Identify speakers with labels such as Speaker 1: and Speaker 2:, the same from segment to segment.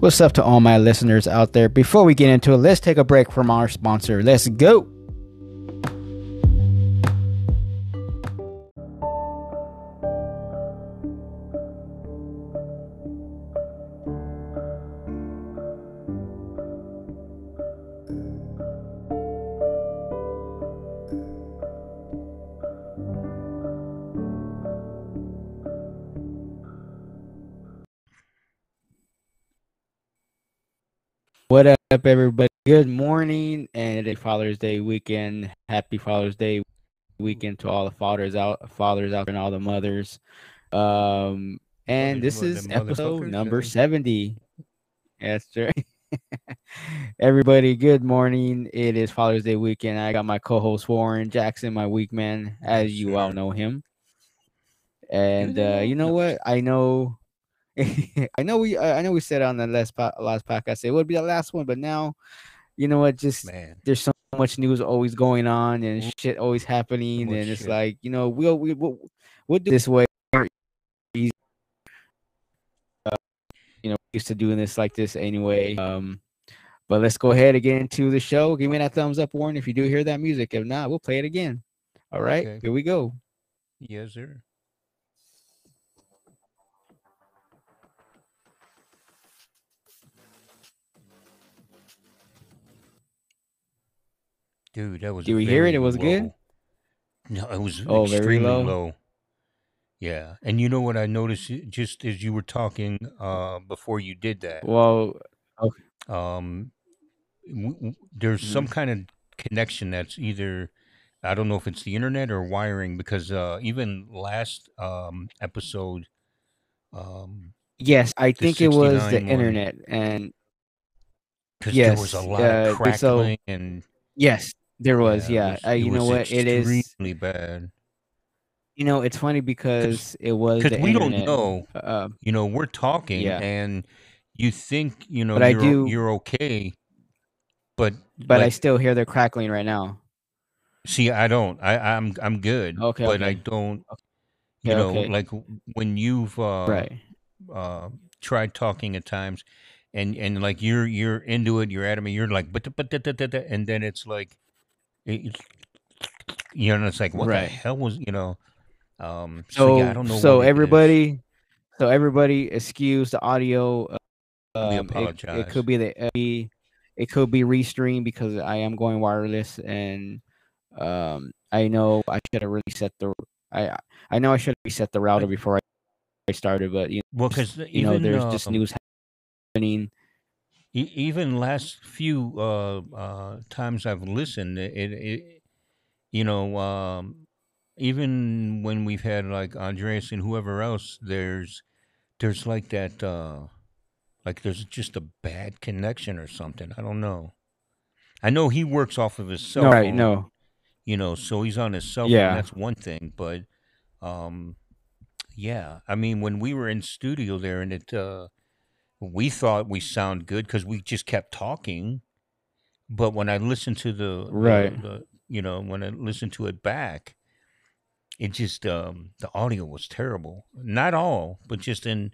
Speaker 1: What's up to all my listeners out there? Before we get into it, let's take a break from our sponsor. Let's go. Up, everybody? Good morning, and it is Father's Day weekend. Happy Father's Day weekend to all the fathers out, fathers out, and all the mothers. Um, and this is episode number seventy. That's right. Everybody, good morning. It is Father's Day weekend. I got my co-host Warren Jackson, my week man, as you all know him. And uh, you know what? I know, I know we, I know we said on the last po- last podcast it would be the last one, but now, you know what? Just
Speaker 2: Man,
Speaker 1: there's so much news always going on and
Speaker 2: Mm.
Speaker 1: shit always happening,
Speaker 2: much
Speaker 1: and it's like you know we'll we, we'll we'll do this way. Easy. Uh, you know, used to doing this like this anyway. Um, but let's go ahead and get into the show. Give me that thumbs up, Warren, if you do hear that music. If not, we'll play it again. All right,
Speaker 2: Okay.
Speaker 1: here we go.
Speaker 2: yes, sir. Dude, that was
Speaker 1: Did we hear it? It was good?
Speaker 2: No, it was
Speaker 1: Oh,
Speaker 2: extremely
Speaker 1: low?
Speaker 2: low. Yeah, and you know what I noticed just as you were talking uh, before you did that.
Speaker 1: Well,
Speaker 2: um w- w- there's some
Speaker 1: Mm-hmm.
Speaker 2: kind of connection that's either I don't know if it's the internet or wiring because uh even last um episode um
Speaker 1: yes, I think it was the
Speaker 2: one.
Speaker 1: internet, and
Speaker 2: because there was a lot
Speaker 1: uh,
Speaker 2: of
Speaker 1: th- so-
Speaker 2: crackling and
Speaker 1: yes, there was.
Speaker 2: it
Speaker 1: Yeah,
Speaker 2: was-
Speaker 1: uh, you know what? It is.
Speaker 2: extremely bad
Speaker 1: You know, it's funny because it was
Speaker 2: because we don't know
Speaker 1: Uh,
Speaker 2: you know we're talking
Speaker 1: Yeah.
Speaker 2: and you think you know
Speaker 1: But I
Speaker 2: you're,
Speaker 1: do-
Speaker 2: you're okay but
Speaker 1: but I still hear the crackling right now.
Speaker 2: See, I don't. I, I'm I'm good.
Speaker 1: Okay,
Speaker 2: but I don't. You
Speaker 1: Okay,
Speaker 2: know,
Speaker 1: okay.
Speaker 2: like when you've uh,
Speaker 1: right.
Speaker 2: uh, tried talking at times, and and like you're you're into it, you're adamant, you're like, but but da- da- da- da," and then it's like, it, you know, it's like, what the hell was you know? Um, so,
Speaker 1: So,
Speaker 2: yeah, I don't know.
Speaker 1: so
Speaker 2: what it is.
Speaker 1: everybody, so everybody, excuse the audio. uh,
Speaker 2: We
Speaker 1: Um, it, it could be the it could be restreamed because I am going wireless, and um, I know I should have really set the I I know I should have reset the router before I, I started, but you know,
Speaker 2: well, because
Speaker 1: you know there's just news happening.
Speaker 2: E- even last few uh, uh, times I've listened, it, it, you know, um, even when we've had like Andreas and whoever else, there's there's like that, uh, like there's just a bad connection or something. I don't know. I know he works off of his cell
Speaker 1: No,
Speaker 2: phone,
Speaker 1: right? No,
Speaker 2: you know, so he's on his cell
Speaker 1: Yeah.
Speaker 2: phone. That's one thing, but um, yeah, I mean, when we were in studio there, and it, uh, we thought we sound good because we just kept talking, but when I listened to the, the-
Speaker 1: Right.
Speaker 2: the, you know, when I listened to it back, it just um, the audio was terrible. Not all, but just in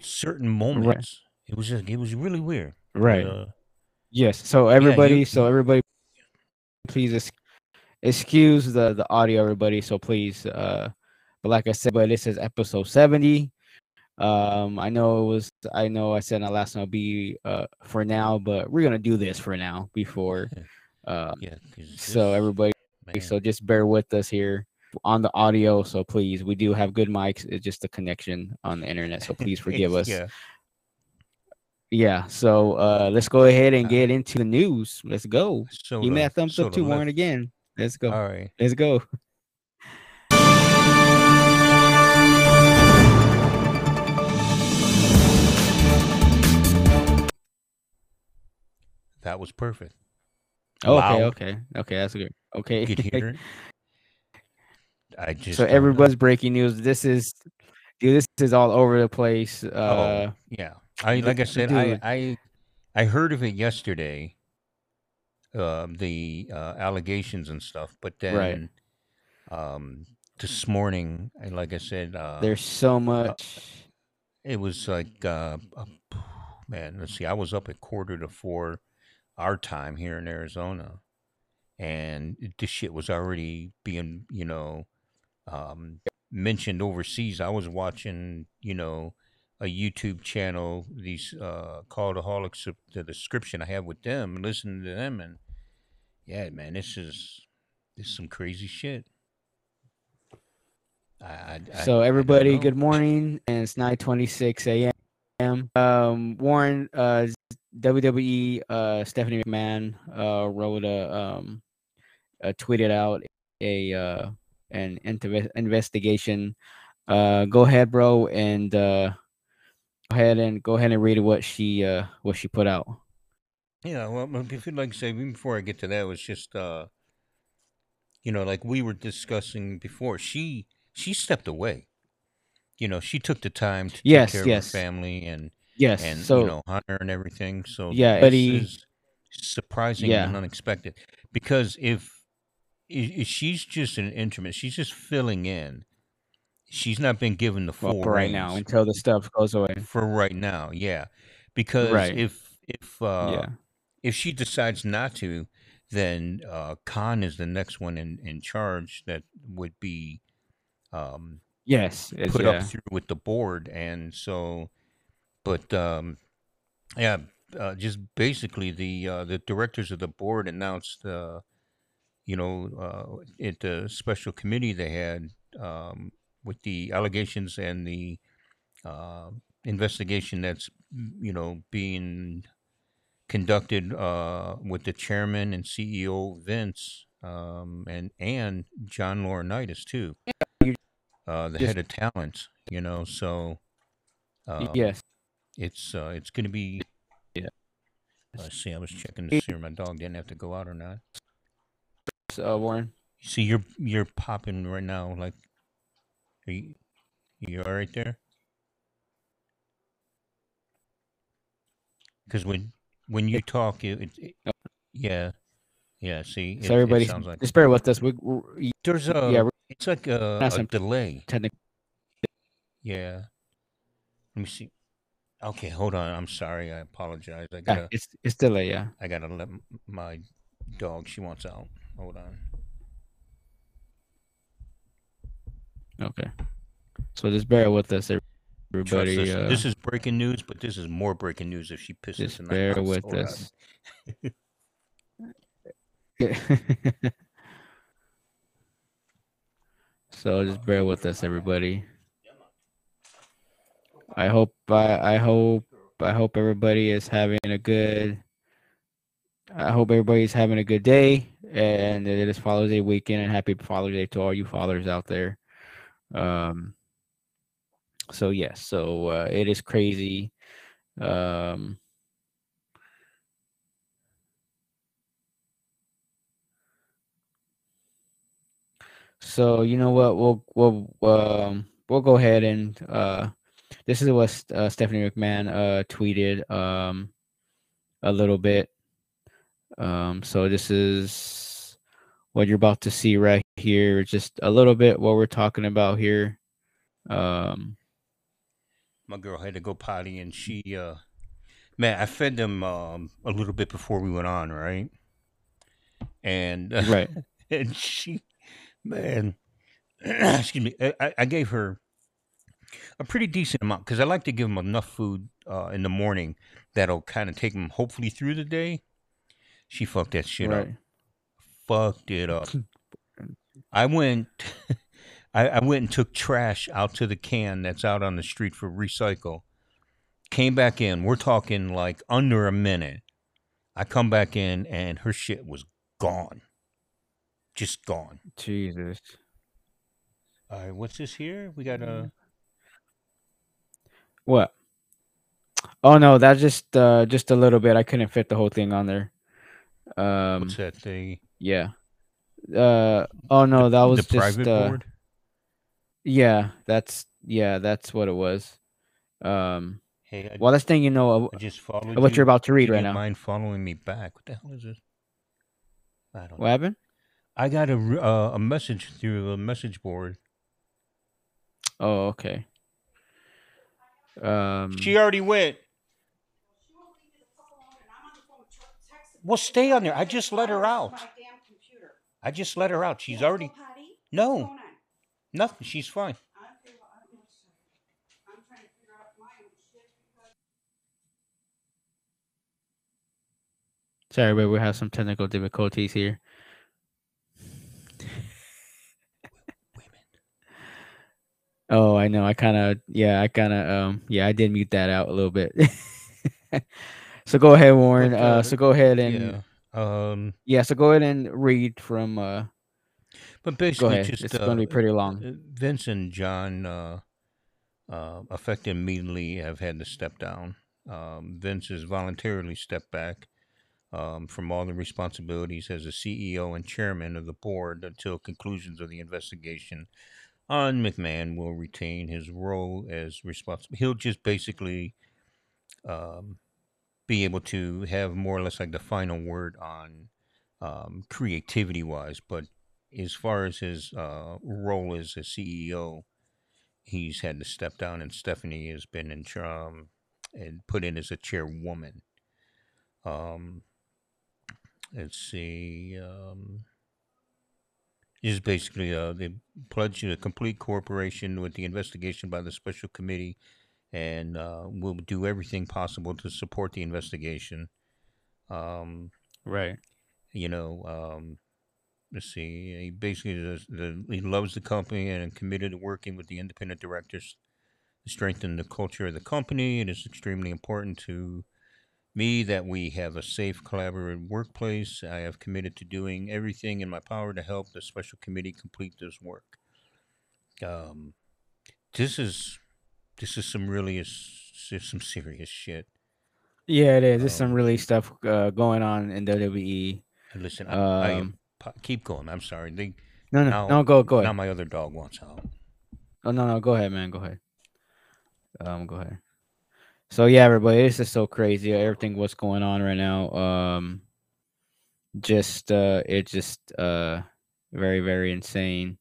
Speaker 2: certain moments, it was just it was really weird. But,
Speaker 1: right?
Speaker 2: uh,
Speaker 1: Yes. So everybody,
Speaker 2: you-
Speaker 1: so everybody, please excuse the the audio, everybody. So please, uh, but like I said, but this is episode seventy. Um, I know it was, I know I said in the last one will be uh for now, but we're gonna do this for now before. Uh,
Speaker 2: yeah.
Speaker 1: so everybody,
Speaker 2: man,
Speaker 1: so just bear with us here on the audio. So please, we do have good mics. It's just the connection on the internet. So please forgive us.
Speaker 2: Yeah.
Speaker 1: Yeah. So uh, let's go ahead and
Speaker 2: Uh,
Speaker 1: get into the news. Let's go.
Speaker 2: So
Speaker 1: Give me that thumbs up to Warren. Again. Let's go.
Speaker 2: All right.
Speaker 1: Let's go.
Speaker 2: Was perfect.
Speaker 1: Okay. Okay. Okay. That's good. Okay.
Speaker 2: You could hear it. I just
Speaker 1: so
Speaker 2: don't know.
Speaker 1: everybody's breaking news. This is, dude. This is all over the place. Uh,
Speaker 2: oh yeah. I like I said,
Speaker 1: dude.
Speaker 2: I I I heard of it yesterday. Uh, the uh, allegations and stuff, but then
Speaker 1: Right.
Speaker 2: um, this morning, like I said, uh,
Speaker 1: there's so much.
Speaker 2: it was like uh, uh, man, let's see, I was up at quarter to four our time here in Arizona, and this shit was already being, you know, um, mentioned overseas. I was watching, you know, a YouTube channel, these uh, Cultaholics, the description I have with them, listening to them, and yeah, man, this is this is some crazy shit. I, I,
Speaker 1: So everybody, good morning, and it's 9:26 a.m. Um, Warren, uh, WWE, uh, Stephanie McMahon, uh, wrote a um, uh, tweeted out a uh, an inter- investigation. Uh, go ahead, bro, and uh, go ahead and go ahead and read what she uh what she put out.
Speaker 2: Yeah, well, if you'd like to say before I get to that, it was just uh, you know, like we were discussing before. She she stepped away. You know, she took the time to
Speaker 1: Yes,
Speaker 2: take care
Speaker 1: yes.
Speaker 2: of her family and
Speaker 1: Yes.
Speaker 2: and
Speaker 1: so
Speaker 2: you know honor and everything. So
Speaker 1: Yeah,
Speaker 2: this
Speaker 1: Eddie-
Speaker 2: is surprising
Speaker 1: Yeah.
Speaker 2: and unexpected because if, if she's just an instrument, she's just filling in. She's not been given the full
Speaker 1: for right now until the stuff goes away.
Speaker 2: for right now. Yeah, because
Speaker 1: Right.
Speaker 2: if if uh,
Speaker 1: yeah.
Speaker 2: if she decides not to, then uh, Khan is the next one in, in charge that would be um,
Speaker 1: Yes.
Speaker 2: Put
Speaker 1: yeah.
Speaker 2: up through with the board, and so, but um, yeah, uh, just basically the uh, the directors of the board announced, uh, you know, uh, at the special committee they had um, with the allegations and the uh, investigation that's you know being conducted uh, with the chairman and CEO Vince um, and and John Laurinaitis too, uh, the head of talent. You know, so um,
Speaker 1: yes.
Speaker 2: It's uh, it's going to be.
Speaker 1: Yeah.
Speaker 2: Let's see. I was checking to see if my dog didn't have to go out or not.
Speaker 1: Uh, Warren.
Speaker 2: See, you're you're popping right now. Like, are you you all right there? Because when when you talk, it, it, it- yeah, yeah. See, it,
Speaker 1: So
Speaker 2: it
Speaker 1: everybody,
Speaker 2: sounds like
Speaker 1: just bear with us. We, we
Speaker 2: there's a
Speaker 1: yeah,
Speaker 2: it's like a, a delay.
Speaker 1: technical.
Speaker 2: Yeah. Let me see. Okay, hold on. I'm sorry. I apologize. I gotta
Speaker 1: it's it's delay. Yeah.
Speaker 2: I gotta let my dog. She wants out. Hold on.
Speaker 1: Okay. So just bear with us, everybody.
Speaker 2: us.
Speaker 1: Uh,
Speaker 2: this is breaking news, but this is more breaking news if she pisses
Speaker 1: just
Speaker 2: tonight.
Speaker 1: bear with us. so just bear with us, everybody. I hope I I hope I hope everybody is having a good. I hope everybody's having a good day and it is Father's Day weekend and happy Father's Day to all you fathers out there. Um. So yes, so uh, it is crazy. Um. So you know what? We'll we'll um we'll go ahead and uh this is what uh, Stephanie McMahon uh tweeted um a little bit. Um so this is what you're about to see right here just a little bit what we're talking about here. Um
Speaker 2: my girl had to go potty, and she, uh, man, I fed them um, a little bit before we went on, right? And uh,
Speaker 1: right.
Speaker 2: and she, man, excuse me, I- I, I gave her a pretty decent amount because I like to give them enough food uh, in the morning that'll kind of take them hopefully through the day. She fucked that shit up. Fucked it up. I went, I, I went and took trash out to the can that's out on the street for recycle. Came back in. We're talking like under a minute. I come back in and her shit was gone. Just gone.
Speaker 1: Jesus.
Speaker 2: All right, what's this here? We got a
Speaker 1: What? Oh no, that's just uh just a little bit. I couldn't fit the whole thing on there. Um
Speaker 2: what's that? The
Speaker 1: yeah. Uh oh no, that was
Speaker 2: the
Speaker 1: just
Speaker 2: private
Speaker 1: uh,
Speaker 2: board.
Speaker 1: Yeah, that's yeah, that's what it was. Um
Speaker 2: Hey, I,
Speaker 1: well that's thing you know
Speaker 2: I just followed
Speaker 1: what
Speaker 2: you.
Speaker 1: you're about to read
Speaker 2: You
Speaker 1: right now.
Speaker 2: Mind following me back? What the hell is this? I don't.
Speaker 1: What
Speaker 2: know.
Speaker 1: happened?
Speaker 2: I got a uh, a message through the message board.
Speaker 1: Oh, okay. Um,
Speaker 2: she already went. Well, stay on there. I just let her out. I just let her out. She's already. No. Nothing. She's fine.
Speaker 1: Sorry, but we have some technical difficulties here. Oh, I know. I kind of, yeah, I kind of, um, yeah, I did mute that out a little bit. so go ahead, Warren. Uh,
Speaker 2: uh,
Speaker 1: so go ahead and
Speaker 2: Yeah. Um.
Speaker 1: yeah. so go ahead and read from. uh
Speaker 2: But basically, just
Speaker 1: it's going to be
Speaker 2: uh,
Speaker 1: pretty long.
Speaker 2: uh, Vince and John, uh, uh, affected immediately, have had to step down. Um, Vince has voluntarily stepped back um, from all the responsibilities as a CEO and chairman of the board until conclusions of the investigation. On McMahon will retain his role as responsible. He'll just basically um, be able to have more or less like the final word on um, creativity wise, but as far as his uh, role as a CEO, he's had to step down, and Stephanie has been in char- um, and put in as a chairwoman. Um, let's see. Um, is basically uh, they pledge to complete cooperation with the investigation by the special committee, and uh, will do everything possible to support the investigation. Um,
Speaker 1: Right.
Speaker 2: you know, um, let's see, he basically does the, he loves the company and committed to working with the independent directors to strengthen the culture of the company. It is extremely important to me that we have a safe, collaborative workplace. I have committed to doing everything in my power to help the special committee complete this work. Um, this is this is some really is some serious shit.
Speaker 1: Yeah, it is. There's some
Speaker 2: Um,
Speaker 1: really stuff uh, going on in WWE.
Speaker 2: Listen, I, I am
Speaker 1: Um,
Speaker 2: keep going. I'm sorry. They,
Speaker 1: No, no,
Speaker 2: now,
Speaker 1: no. Go, go
Speaker 2: now
Speaker 1: ahead.
Speaker 2: my other dog wants out.
Speaker 1: Oh no, no. Go ahead, man. Go ahead. Um, go ahead. So yeah, everybody, this is so crazy. Everything what's going on right now. Um, just uh, it's just uh, very, very insane.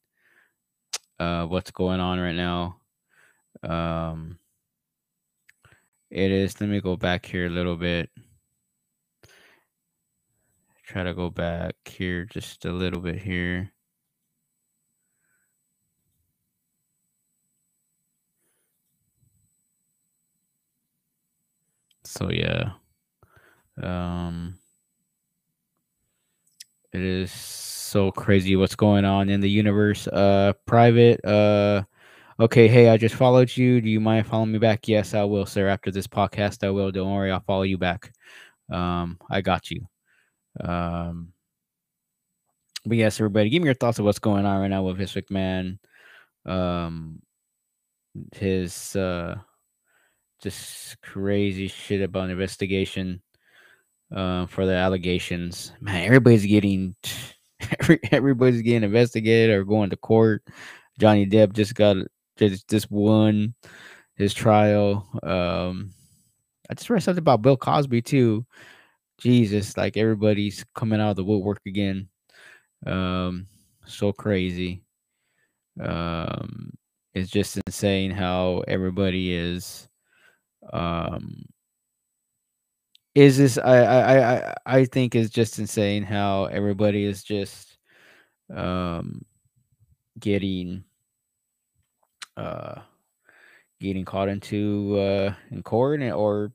Speaker 1: Uh, what's going on right now? Um, it is. Let me go back here a little bit. Try to go back here just a little bit here. So yeah. Um it is so crazy what's going on in the universe. Uh private uh okay, hey, I just followed you. Do you mind following me back? Yes, I will, sir. After this podcast, I will. Don't worry, I'll follow you back. Um I got you. Um but yes, everybody, give me your thoughts of what's going on right now with Vince McMahon. Um his uh just crazy shit about investigation uh, for the allegations. Man, everybody's getting every, everybody's getting investigated or going to court. Johnny Depp just got just just won his trial. Um, I just read something about Bill Cosby too. Jesus, like everybody's coming out of the woodwork again. Um, so crazy. Um, it's just insane how everybody is um is this I, I i i think is just insane how everybody is just um getting uh getting caught into uh in court or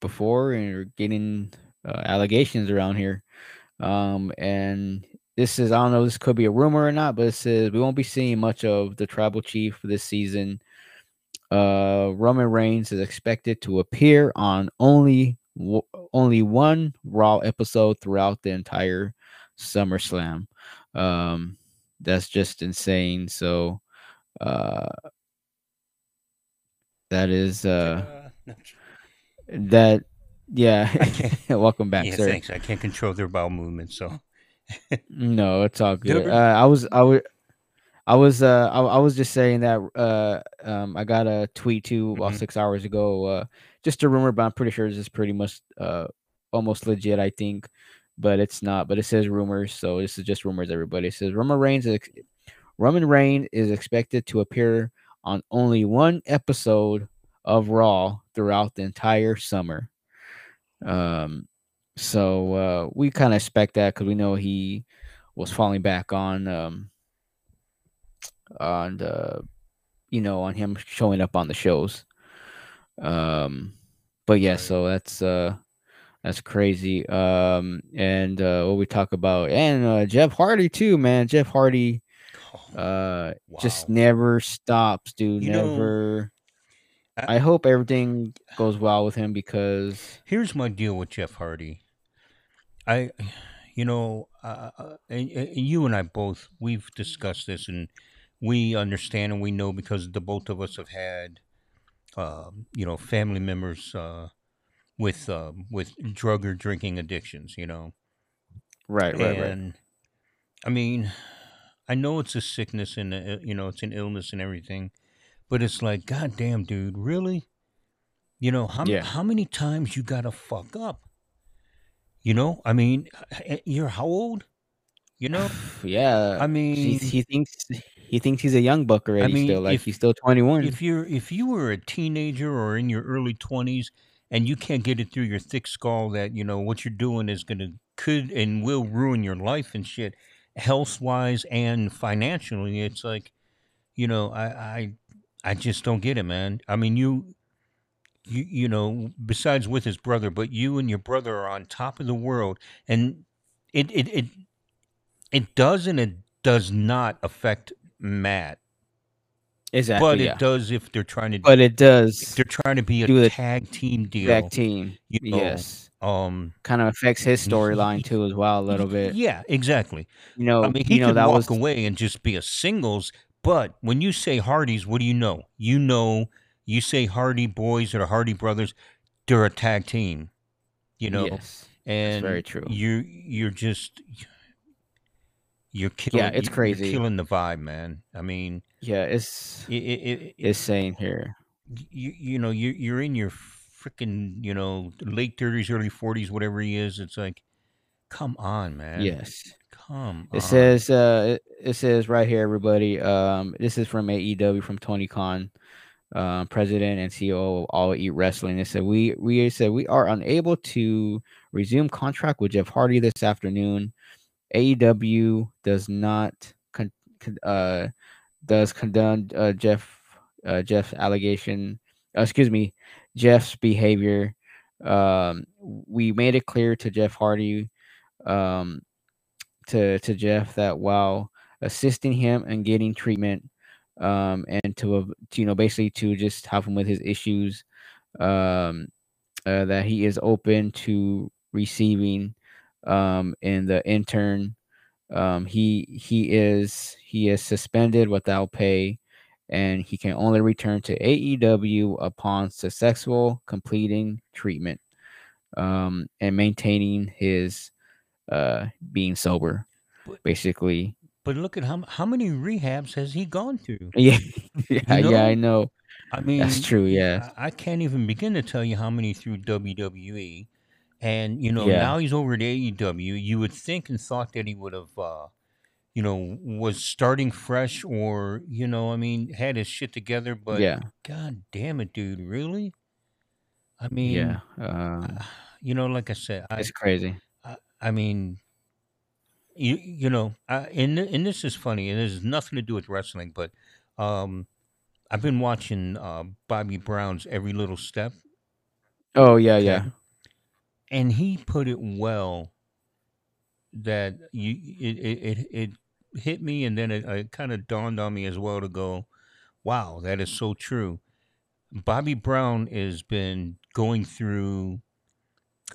Speaker 1: before and getting uh, allegations around here. Um and this is i don't know this could be a rumor or not but it says we won't be seeing much of the tribal chief this season uh, Roman Reigns is expected to appear on only w- only one Raw episode throughout the entire SummerSlam. Um, that's just insane. So, uh, that is uh,
Speaker 2: no,
Speaker 1: that. Yeah,
Speaker 2: I can't-
Speaker 1: welcome back,
Speaker 2: yeah,
Speaker 1: sir.
Speaker 2: thanks. I can't control their bowel movements, so
Speaker 1: No, it's all good. Uh, I was, I was, I was, uh, I, I was just saying that. Uh, um, I got a tweet too about
Speaker 2: Mhm.
Speaker 1: six hours ago. Uh, just a rumor, but I'm pretty sure this is pretty much, uh, almost legit. I think, but it's not. But it says rumors, so this is just rumors. Everybody it says Roman Reigns. Is ex- Roman Reigns is expected to appear on only one episode of Raw throughout the entire summer. Um, so uh, we kind of expect that because we know he was falling back on um, on the you know on him showing up on the shows. Um, but yeah,
Speaker 2: Right.
Speaker 1: so that's uh that's crazy. Um, and uh, what we talk about, and uh, Jeff Hardy too, man. Jeff Hardy
Speaker 2: Oh,
Speaker 1: uh just never stops, dude.
Speaker 2: You know,
Speaker 1: never.
Speaker 2: I-
Speaker 1: I hope everything goes well with him because
Speaker 2: Here's my deal with Jeff Hardy. I, you know, uh, uh, and, and you and I both we've discussed this, and we understand and we know because the both of us have had, um, you know, family members uh, with uh, with drug or drinking addictions. You know,
Speaker 1: right, right, right.
Speaker 2: I mean, I know it's a sickness and uh, you know it's an illness and everything, but it's like, goddamn, dude, really? You know how
Speaker 1: Yeah.
Speaker 2: how many times you gotta fuck up? You know, I mean, you're how old? You know,
Speaker 1: yeah.
Speaker 2: I
Speaker 1: he,
Speaker 2: mean,
Speaker 1: he thinks he thinks he's a young buck already.
Speaker 2: mean,
Speaker 1: still, like
Speaker 2: if-
Speaker 1: he's still twenty one.
Speaker 2: if you're if you were a teenager or in your early twenties and you can't get it through your thick skull that you know what you're doing is gonna could and will ruin your life and shit, health wise and financially, it's like, you know, I I I just don't get it, man. I mean, you. You, you know, besides with his brother, but you and your brother are on top of the world, and it it it, it does and it does not affect Matt,
Speaker 1: Exactly.
Speaker 2: but
Speaker 1: yeah.
Speaker 2: it does if they're trying to
Speaker 1: But it does
Speaker 2: they're trying to be a
Speaker 1: do
Speaker 2: tag team deal.
Speaker 1: Tag team.
Speaker 2: you know,
Speaker 1: Yes.
Speaker 2: Um,
Speaker 1: Kind of affects his storyline too as well a little bit.
Speaker 2: Yeah, exactly.
Speaker 1: You know,
Speaker 2: I mean, he
Speaker 1: you know
Speaker 2: could
Speaker 1: that
Speaker 2: walk
Speaker 1: was
Speaker 2: away and just be a singles, but when you say Hardys, what do you know? You know, you say Hardy Boys or Hardy Brothers, they're a tag team. You know,
Speaker 1: yes.
Speaker 2: and
Speaker 1: very true.
Speaker 2: You you're just you're killing.
Speaker 1: it's
Speaker 2: you're
Speaker 1: crazy.
Speaker 2: killing the vibe, man. I mean,
Speaker 1: Yeah, it's
Speaker 2: it, it, it,
Speaker 1: it's saying here.
Speaker 2: you you know you you're in your freaking you know late thirties, early forties, whatever he is. It's like, come on, man.
Speaker 1: Yes.
Speaker 2: come.
Speaker 1: It
Speaker 2: on.
Speaker 1: says uh it, says right here everybody um this is from AEW from Tony Khan um president and CEO of All Elite Wrestling They said we we said we are unable to resume contract with Jeff Hardy this afternoon AEW does not con- con- uh does condone uh, Jeff uh, Jeff's allegation uh, excuse me Jeff's behavior. Um we made it clear to Jeff Hardy um to to Jeff that while assisting him and getting treatment um and to, to you know basically to just help him with his issues um uh, that he is open to receiving um in the intern um he he is he is suspended without pay and he can only return to AEW upon successful completing treatment um and maintaining his uh being sober
Speaker 2: But-
Speaker 1: basically
Speaker 2: But look at how how many rehabs has he gone through?
Speaker 1: yeah yeah
Speaker 2: You
Speaker 1: yeah i
Speaker 2: know?
Speaker 1: know
Speaker 2: I mean,
Speaker 1: That's true, Yeah,
Speaker 2: I, I can't even begin to tell you how many through WWE, and you know
Speaker 1: Yeah.
Speaker 2: now he's over at AEW. You would think and thought that he would have, uh, you know, was starting fresh or you know, I mean, had his shit together. But
Speaker 1: yeah
Speaker 2: God damn it, dude, really? I mean,
Speaker 1: yeah um,
Speaker 2: you know, like I said, I,
Speaker 1: it's crazy
Speaker 2: I, I mean, you you know, I, and and this is funny, and it has nothing to do with wrestling, but um, I've been watching uh, Bobby Brown's Every Little Step,
Speaker 1: oh yeah
Speaker 2: okay?
Speaker 1: yeah
Speaker 2: and he put it well that you it it it, it hit me, and then it, it kind of dawned on me as well to go, wow, that is so true. Bobby Brown has been going through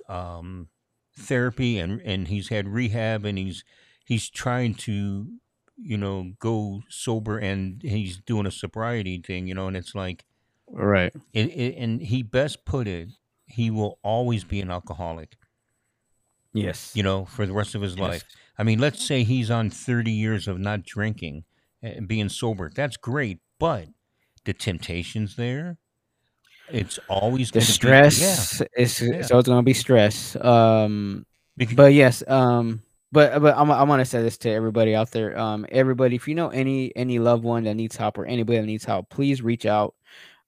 Speaker 2: um, therapy and and he's had rehab and he's he's trying to you know go sober and he's doing a sobriety thing you know and it's like
Speaker 1: right
Speaker 2: it, it and he best put it he will always be an alcoholic.
Speaker 1: Yes.
Speaker 2: You know for the rest of his
Speaker 1: Yes.
Speaker 2: life. I mean let's say he's on 30 years of not drinking and being sober. That's great but the temptations there. It's always
Speaker 1: the stress is
Speaker 2: Yeah.
Speaker 1: so it's gonna be stress. Um
Speaker 2: be, yeah,
Speaker 1: but yes um but but I'm, I want to say this to everybody out there. Um everybody if you know any any loved one that needs help or anybody that needs help please reach out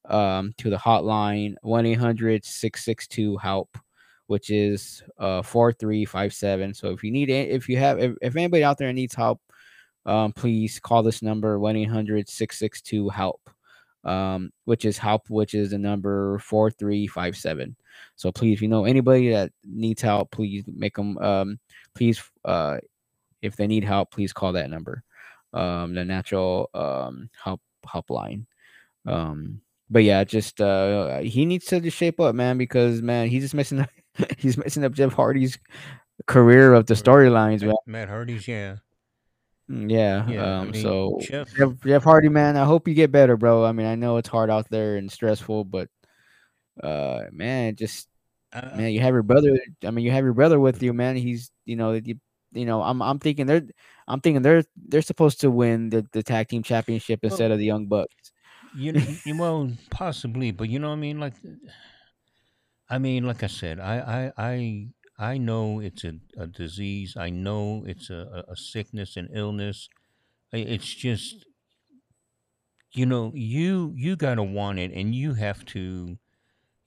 Speaker 1: um to the hotline 1-800-662 help which is uh four three five seven. So if you need a- if you have if, if anybody out there needs help, um, please call this number 1-800-662 help. Um, which is help, which is the number four three five seven. So please, if you know anybody that needs help, please make them um please uh if they need help, please call that number. Um the natural um help helpline. Um but yeah, just uh he needs to just shape up, man, because man, he's just messing up he's messing up Jeff Hardy's career of the storylines, man.
Speaker 2: Matt, Hardy's, yeah.
Speaker 1: Mm, Yeah.
Speaker 2: Yeah, I
Speaker 1: um.
Speaker 2: mean,
Speaker 1: so
Speaker 2: Jeff-
Speaker 1: Jeff, Hardy, man, I hope you get better, bro. I mean, I know it's hard out there and stressful, but uh, man, just
Speaker 2: Uh,
Speaker 1: man, you have your brother. I mean, you have your brother with you, man. He's, you know, you, you know, I'm, I'm thinking they're, I'm thinking they're, they're supposed to win the, the tag team championship
Speaker 2: Well-
Speaker 1: instead of the Young Bucks.
Speaker 2: You, kn- you well possibly but you know what i mean? Like i mean like i said i i i, I know it's a, a disease. I know it's a, a sickness and illness. It's just you know you you gotta want it and you have to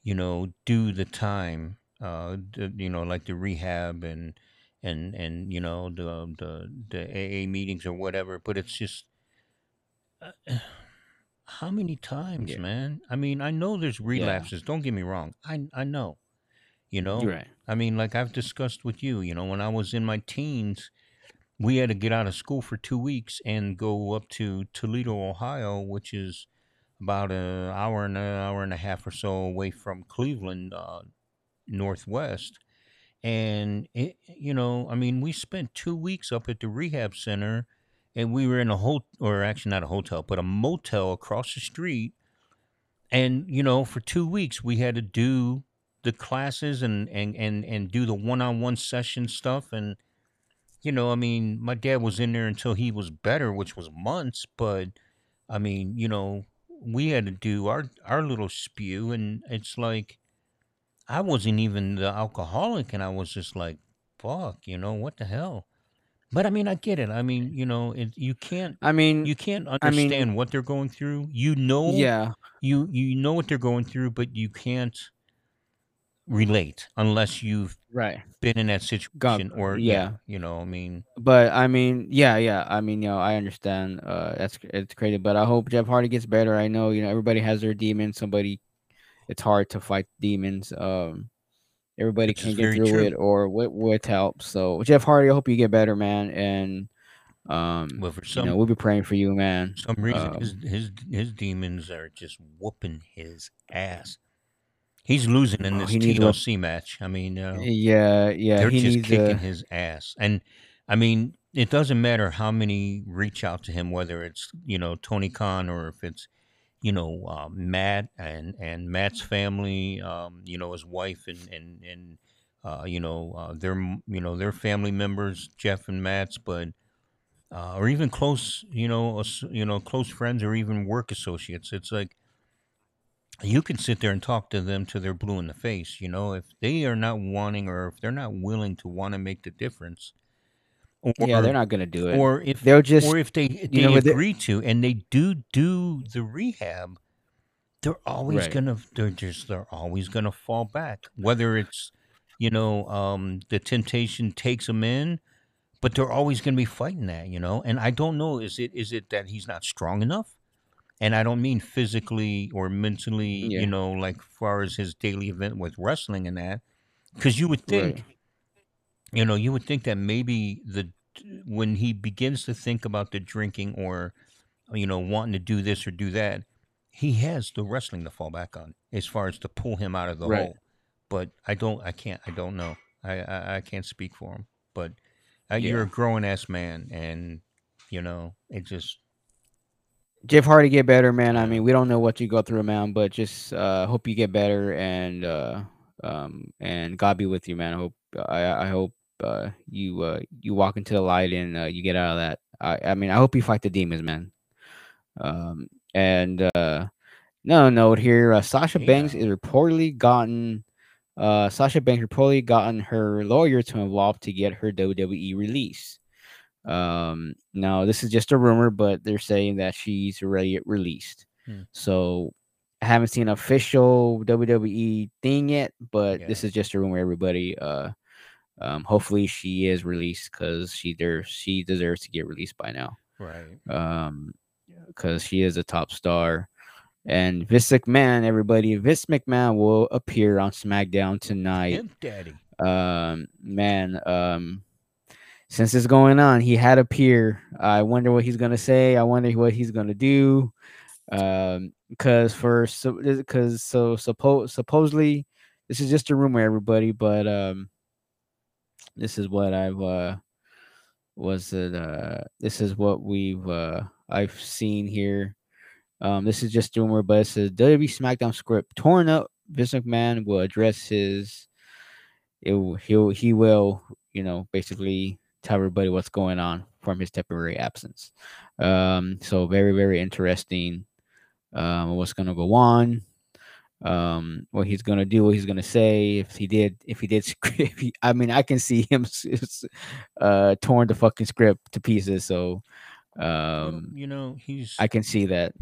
Speaker 2: you know do the time uh you know like the rehab and and and you know the the the aa meetings or whatever but it's just uh, how many times
Speaker 1: Yeah.
Speaker 2: man i mean i know there's relapses don't get me wrong i i know you know
Speaker 1: Right.
Speaker 2: I mean, like I've discussed with you, you know, when I was in my teens, we had to get out of school for two weeks and go up to Toledo, Ohio, which is about an hour and an hour and a half or so away from Cleveland, uh, northwest. And it, you know, I mean, we spent two weeks up at the rehab center, and we were in a hotel, or actually not a hotel, but a motel across the street. And you know, for two weeks, we had to do the classes and and and and do the one-on-one session stuff. And you know i mean my dad was in there until he was better which was months. But i mean you know we had to do our our little spew. And it's like i wasn't even the alcoholic. And i was just like fuck you know what the hell but i mean i get it i mean you know it, you can't
Speaker 1: I mean,
Speaker 2: you can't I
Speaker 1: mean-
Speaker 2: understand what they're going through you know
Speaker 1: yeah,
Speaker 2: you you know what they're going through, but you can't relate unless you've
Speaker 1: right.
Speaker 2: been in that situation or yeah,
Speaker 1: yeah.
Speaker 2: you know, I mean,
Speaker 1: But I mean, yeah, yeah. I mean, you know, I understand. Uh, that's it's crazy, but I hope Jeff Hardy gets better. I know, you know, everybody has their demons. Somebody, it's hard to fight demons. Um, everybody
Speaker 2: Which is
Speaker 1: can get through
Speaker 2: true.
Speaker 1: it or with with help. So Jeff Hardy, I hope you get better, man. And um,
Speaker 2: well, for
Speaker 1: you know, we'll be praying for you, man.
Speaker 2: some reason
Speaker 1: um,
Speaker 2: his his his demons are just whooping his ass. He's losing in
Speaker 1: Oh,
Speaker 2: this
Speaker 1: he needs a-
Speaker 2: TLC match. I mean, uh,
Speaker 1: Yeah, yeah.
Speaker 2: they're
Speaker 1: he
Speaker 2: just
Speaker 1: needs
Speaker 2: kicking
Speaker 1: a,
Speaker 2: his ass. And I mean, it doesn't matter how many reach out to him, whether it's you know Tony Khan or if it's you know uh, Matt and and Matt's family, um, you know his wife and and and uh, you know uh, their you know their family members, Jeff and Matt's, but. Uh, or even close, you know, you know, close friends or even work associates. It's like you can sit there and talk to them till they're blue in the face. You know, if they are not wanting or if they're not willing to want to make the difference, or,
Speaker 1: yeah. They're not gonna do it.
Speaker 2: or if
Speaker 1: They'll just
Speaker 2: or if they they
Speaker 1: know,
Speaker 2: agree to and they do do the rehab, they're always
Speaker 1: Right.
Speaker 2: gonna they're just they're always gonna fall back. Whether it's you know um, the temptation takes them in, but they're always gonna be fighting that. You know, and I don't know is it is it that he's not strong enough? And I don't mean physically or mentally,
Speaker 1: Yeah.
Speaker 2: you know, like far as his daily event with wrestling and that, because you would think
Speaker 1: Right.
Speaker 2: you know, you would think that maybe the when he begins to think about the drinking or you know wanting to do this or do that, he has the wrestling to fall back on as far as to pull him out of the
Speaker 1: Right.
Speaker 2: hole. But I don't, I can't, I don't know. I I, I can't speak for him. But uh, you're a
Speaker 1: Yeah.
Speaker 2: grown ass man, and you know it just
Speaker 1: Jeff Hardy get better, man. I mean, we don't know what you go through, man, but just uh hope you get better and uh um and God be with you, man. I hope I I hope uh you uh you walk into the light and uh, you get out of that. I I mean, I hope you fight the demons, man. Um and uh no note here, uh, Sasha Banks is reportedly gotten uh Sasha Banks reportedly gotten her lawyer to involve to get her WWE release. Um, now this is just a rumor, but they're saying that she's already released.
Speaker 2: Hmm.
Speaker 1: So I haven't seen an official WWE thing yet, but this is just a rumor. Everybody, uh, um, hopefully she is released because she there she deserves to get released by now.
Speaker 2: Right.
Speaker 1: Um, because she is a top star. And Vince McMahon, everybody, Vince McMahon will appear on SmackDown tonight.
Speaker 2: Him daddy.
Speaker 1: Um, man, um, since it's going on, he had appear. I wonder what he's gonna say. I wonder what he's gonna do. Um, because for so because so suppose supposedly this is just a rumor, everybody, but um, this is what I've uh was it uh this is what we've uh I've seen here. Um, this is just rumor, but it says WWE SmackDown script torn up. Vince McMahon will address his. It he'll he will you know basically tell everybody what's going on from his temporary absence. Um, so very very interesting. Um, what's gonna go on? Um, what he's gonna do? What he's gonna say? If he did, if he did if he, I mean, I can see him uh torn the fucking script to pieces. So, um,
Speaker 2: you know, he's
Speaker 1: I can see that.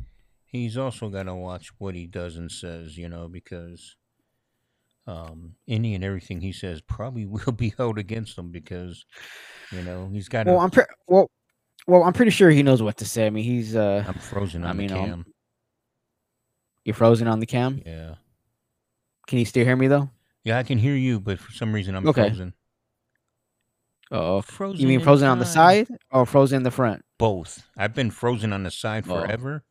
Speaker 2: he's also got to watch what he does and says, you know, because um, any and everything he says probably will be held against him because, you know, he's got.
Speaker 1: Well,
Speaker 2: to
Speaker 1: I'm pre- well, well, I'm pretty sure he knows what to say. I mean, he's uh,
Speaker 2: I'm frozen
Speaker 1: I mean,
Speaker 2: the
Speaker 1: um. You're frozen on the cam.
Speaker 2: Yeah,
Speaker 1: Can you still hear me though?
Speaker 2: yeah, I can hear you, but for some reason I'm
Speaker 1: Okay.
Speaker 2: frozen.
Speaker 1: Oh,
Speaker 2: Frozen.
Speaker 1: you mean frozen on the side or frozen in the front?
Speaker 2: Both. I've been frozen on the side
Speaker 1: Oh.
Speaker 2: forever,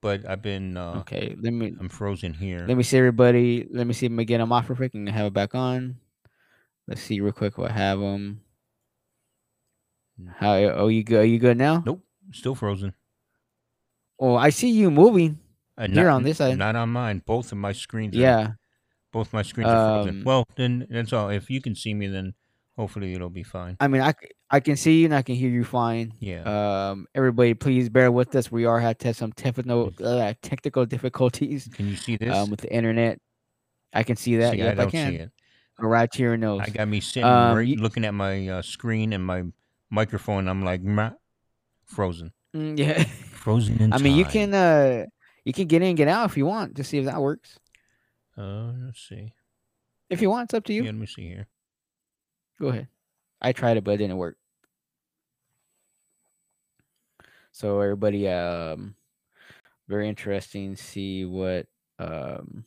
Speaker 2: but I've been. Uh,
Speaker 1: Okay, let me
Speaker 2: I'm frozen here.
Speaker 1: let me see everybody. Let me see him again. I'm off real quick and have it back on. Let's see real quick what I have him. How oh you good? Are you good now?
Speaker 2: Nope, still frozen.
Speaker 1: Oh, I see you moving.
Speaker 2: Uh, not,
Speaker 1: on this side.
Speaker 2: Not on mine. Both of my screens. Are,
Speaker 1: Yeah.
Speaker 2: Both my screens are frozen.
Speaker 1: Um,
Speaker 2: Well, then that's all. If you can see me, then hopefully it'll be fine.
Speaker 1: I mean, I, I can see you and I can hear you fine.
Speaker 2: Yeah.
Speaker 1: Um, everybody, please bear with us. We are had to have some technical uh, technical difficulties
Speaker 2: can you see this?
Speaker 1: um, with the internet. I can see that.
Speaker 2: See,
Speaker 1: yep,
Speaker 2: I
Speaker 1: I,
Speaker 2: don't
Speaker 1: can.
Speaker 2: see it.
Speaker 1: Right to your nose.
Speaker 2: I got me sitting
Speaker 1: Um,
Speaker 2: right,
Speaker 1: you-
Speaker 2: looking at my uh, screen and my microphone. I'm like, frozen.
Speaker 1: Mm, yeah.
Speaker 2: Frozen
Speaker 1: I mean, you can uh, you can get in and get out if you want to see if that works.
Speaker 2: Uh, let's see.
Speaker 1: If you want, it's up to you.
Speaker 2: Yeah, let me see here.
Speaker 1: Go ahead. I tried it, but it didn't work. So everybody, um, very interesting. See what um,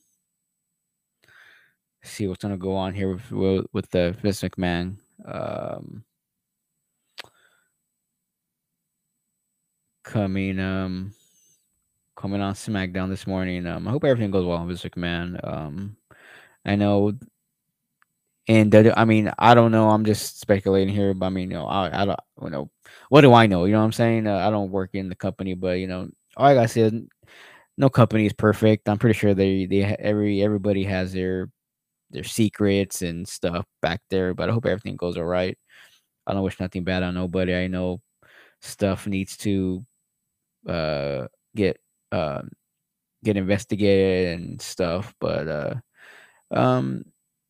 Speaker 1: see what's gonna go on here with with, with the Vince McMahon. Um, coming um coming on SmackDown this morning. Um, I hope everything goes well Vince McMahon. Um, I know and I mean, I don't know. I'm just speculating here, but I mean, you know, I, I don't, you know, what do I know? You know what I'm saying? Uh, I don't work in the company, but you know, all I gotta say is, no company is perfect. I'm pretty sure they, they, every, everybody has their, their secrets and stuff back there. But I hope everything goes all right. I don't wish nothing bad on nobody. I know stuff needs to, uh, get, um, get investigated and stuff, but uh, um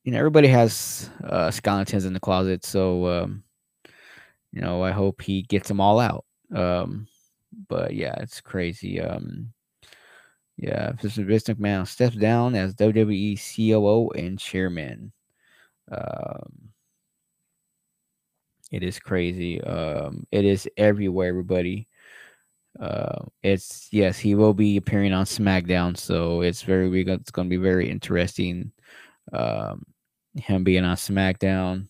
Speaker 1: you know everybody has uh skeletons in the closet so um you know i hope he gets them all out. Um but yeah it's crazy um yeah Vince McMahon steps down as WWE COO and chairman. Um it is crazy um it is everywhere everybody uh it's yes he will be appearing on SmackDown so it's very it's going to be very interesting um, him being on SmackDown.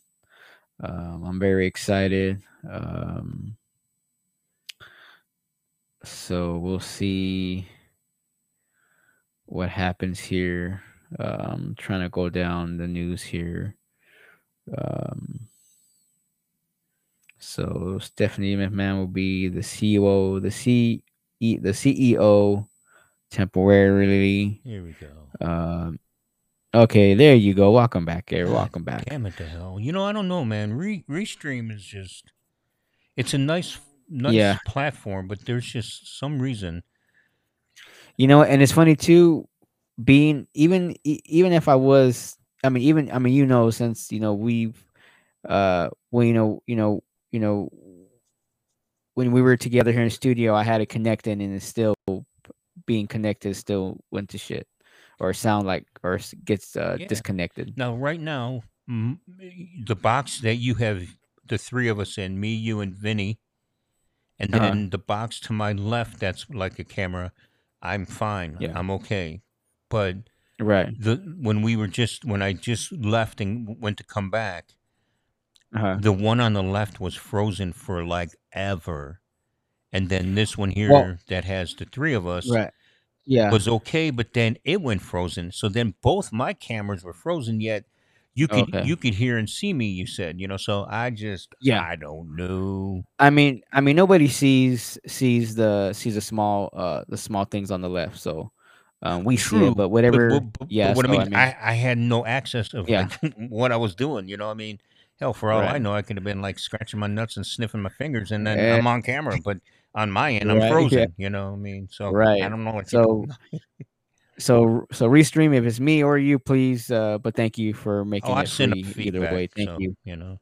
Speaker 1: Um, I'm very excited. Um, so we'll see what happens here. Um, trying to go down the news here. Um, so Stephanie McMahon will be the CEO, the C, E, the CEO temporarily.
Speaker 2: Here we go.
Speaker 1: Um, okay, there you go. Welcome back, Gary. Welcome back.
Speaker 2: Damn it to hell. You know, I don't know, man. Re- Restream is just. It's a nice, nice
Speaker 1: Yeah.
Speaker 2: platform, but there's just some reason.
Speaker 1: You know, and it's funny too, being even even if I was, I mean, even I mean, you know, since you know we've, uh, well, you know, you know, you know, when we were together here in the studio, I had it connected, and it's still being connected still went to shit or sound like or gets uh,
Speaker 2: Yeah.
Speaker 1: disconnected.
Speaker 2: Now, right now, the box that you have the three of us in, me, you, and Vinny, and
Speaker 1: Uh-huh.
Speaker 2: then the box to my left, that's like a camera. I'm fine.
Speaker 1: Yeah.
Speaker 2: I'm okay. But
Speaker 1: Right.
Speaker 2: the when we were just when I just left and went to come back,
Speaker 1: Uh-huh.
Speaker 2: the one on the left was frozen for like ever, and then this one here
Speaker 1: Well-
Speaker 2: that has the three of us
Speaker 1: Right. Yeah.
Speaker 2: was okay, but then it went frozen. So then both my cameras were frozen. Yet you could
Speaker 1: Okay.
Speaker 2: you could hear and see me. You said you know. So I just
Speaker 1: Yeah.
Speaker 2: I don't know.
Speaker 1: I mean, I mean, nobody sees sees the sees the small uh the small things on the left. So um, we see
Speaker 2: True,
Speaker 1: it, but whatever.
Speaker 2: But, but- but
Speaker 1: yeah.
Speaker 2: what
Speaker 1: so,
Speaker 2: I mean, I, I had no access of
Speaker 1: Yeah.
Speaker 2: like, what I was doing. You know, I mean, hell, for all I know, I could have been like scratching my nuts and sniffing my fingers, and then
Speaker 1: Eh.
Speaker 2: I'm on camera. But on my end, I'm
Speaker 1: Right, yeah.
Speaker 2: frozen. You know, what I mean, so
Speaker 1: Right.
Speaker 2: I don't know what
Speaker 1: So- so so restream if it's me or you, please. Uh, but thank you for making
Speaker 2: Oh,
Speaker 1: it free
Speaker 2: up
Speaker 1: either way. Thank
Speaker 2: so,
Speaker 1: you.
Speaker 2: You know,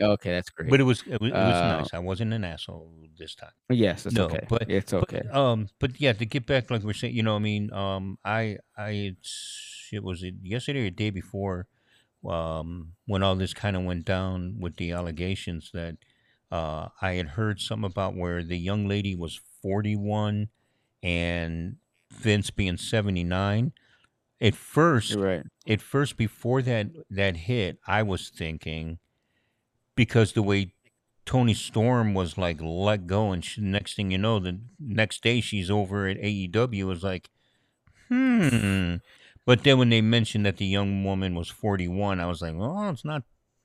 Speaker 1: Okay, that's great.
Speaker 2: but it was it was, it was
Speaker 1: Uh,
Speaker 2: nice. I wasn't an asshole this time.
Speaker 1: yes, it's
Speaker 2: no,
Speaker 1: okay.
Speaker 2: but-
Speaker 1: it's
Speaker 2: But,
Speaker 1: okay.
Speaker 2: um, but yeah, to get back, like we're saying, you know, I mean, um, I, I, it was it yesterday or the day before, um, when all this kind of went down with the allegations that, uh, I had heard something about where the young lady was forty one, and Vince being seventy nine. At first,
Speaker 1: right.
Speaker 2: at first before that that hit, I was thinking because the way Toni Storm was like let go, and she, next thing you know, the next day she's over at AEW. It was like, hmm. But then when they mentioned that the young woman was 41, I was like, well, it's not,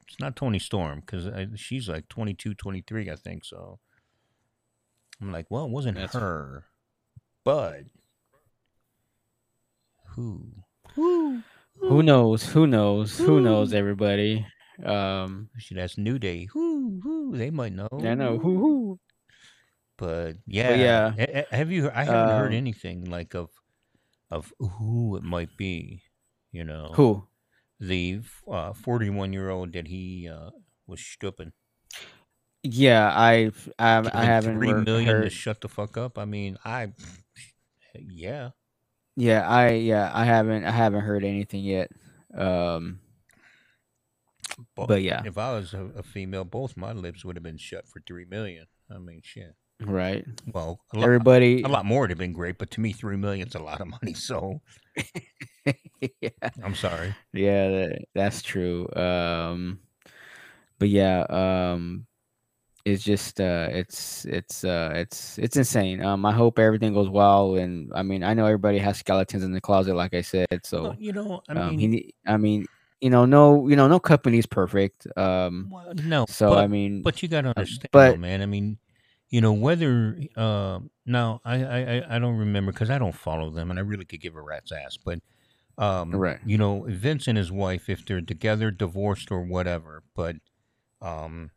Speaker 2: it's not Toni Storm because she's like 22, 23, I think. So I'm like, well, it wasn't
Speaker 1: That's-
Speaker 2: her, but who?
Speaker 1: Who Who knows? Who knows? Who knows? Everybody. Um,
Speaker 2: should ask New Day. Who? Who? They might know.
Speaker 1: I know who. Who.
Speaker 2: But yeah,
Speaker 1: yeah,
Speaker 2: A- a- Have you? I haven't heard
Speaker 1: um,
Speaker 2: anything like of of who it might be. You know,
Speaker 1: Who?
Speaker 2: the forty-one year old that he uh, was stooping.
Speaker 1: Yeah, I've um, I haven't
Speaker 2: three million to shut the fuck up. I mean, I yeah.
Speaker 1: Yeah, I yeah I haven't I haven't heard anything yet. Um,
Speaker 2: Bo-
Speaker 1: But yeah.
Speaker 2: if I was a, a female, both my lips would have been shut for three million. I mean, shit.
Speaker 1: Right.
Speaker 2: Well, a lot,
Speaker 1: Everybody.
Speaker 2: a lot more would have been great, but to me, three million's a lot of money. So
Speaker 1: yeah.
Speaker 2: I'm sorry.
Speaker 1: Yeah, that, that's true. Um, but yeah, um, it's just uh, it's it's uh, it's it's insane. Um, I hope everything goes well, and I mean, I know everybody has skeletons in the closet, like I said. So,
Speaker 2: Well, you know, I
Speaker 1: um,
Speaker 2: mean,
Speaker 1: he, I mean, you know, no, you know, no company's perfect. Um,
Speaker 2: well, no.
Speaker 1: so
Speaker 2: but,
Speaker 1: I mean,
Speaker 2: but you got to understand,
Speaker 1: but-
Speaker 2: though, man. I mean, you know, whether uh, now I, I I- don't remember because I don't follow them, and I really could give a rat's ass. But um,
Speaker 1: Right.
Speaker 2: you know, Vince and his wife, if they're together, divorced, or whatever, but um,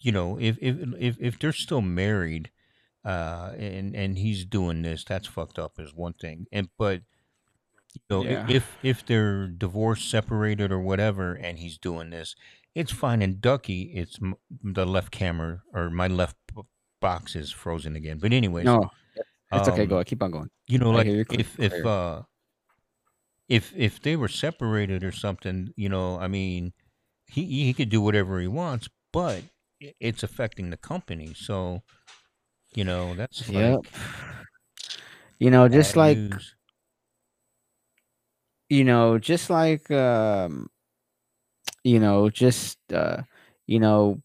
Speaker 2: you know, if if if if they're still married, uh, and and he's doing this, that's fucked up is one thing, and but. You know,
Speaker 1: Yeah.
Speaker 2: if if they're divorced, separated, or whatever, and he's doing this, it's fine. And Ducky, it's the left camera or my left box is frozen again. But anyways,
Speaker 1: no, it's okay.
Speaker 2: um,
Speaker 1: Go ahead, keep on going.
Speaker 2: You know, like
Speaker 1: hear you clear-
Speaker 2: if if uh if if they were separated or something, you know, I mean, he he could do whatever he wants, but it's affecting the company. So, you know, that's
Speaker 1: Yep. You know, just like
Speaker 2: news.
Speaker 1: you know just like um you know just uh you know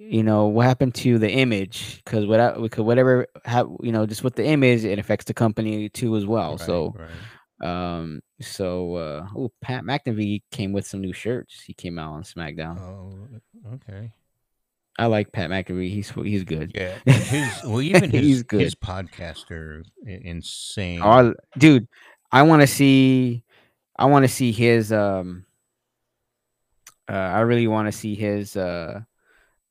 Speaker 1: you know what happened to the image because what because whatever have you know just with the image it affects the company too as well
Speaker 2: Right,
Speaker 1: so
Speaker 2: right.
Speaker 1: um so uh oh Pat McAfee came with some new shirts he came out on smackdown
Speaker 2: Oh, okay.
Speaker 1: i like Pat McAfee he's he's good
Speaker 2: Yeah, his well, even his
Speaker 1: He's good.
Speaker 2: his podcaster insane.
Speaker 1: Oh, I- dude i want to see i want to see his um uh, i really want to see his uh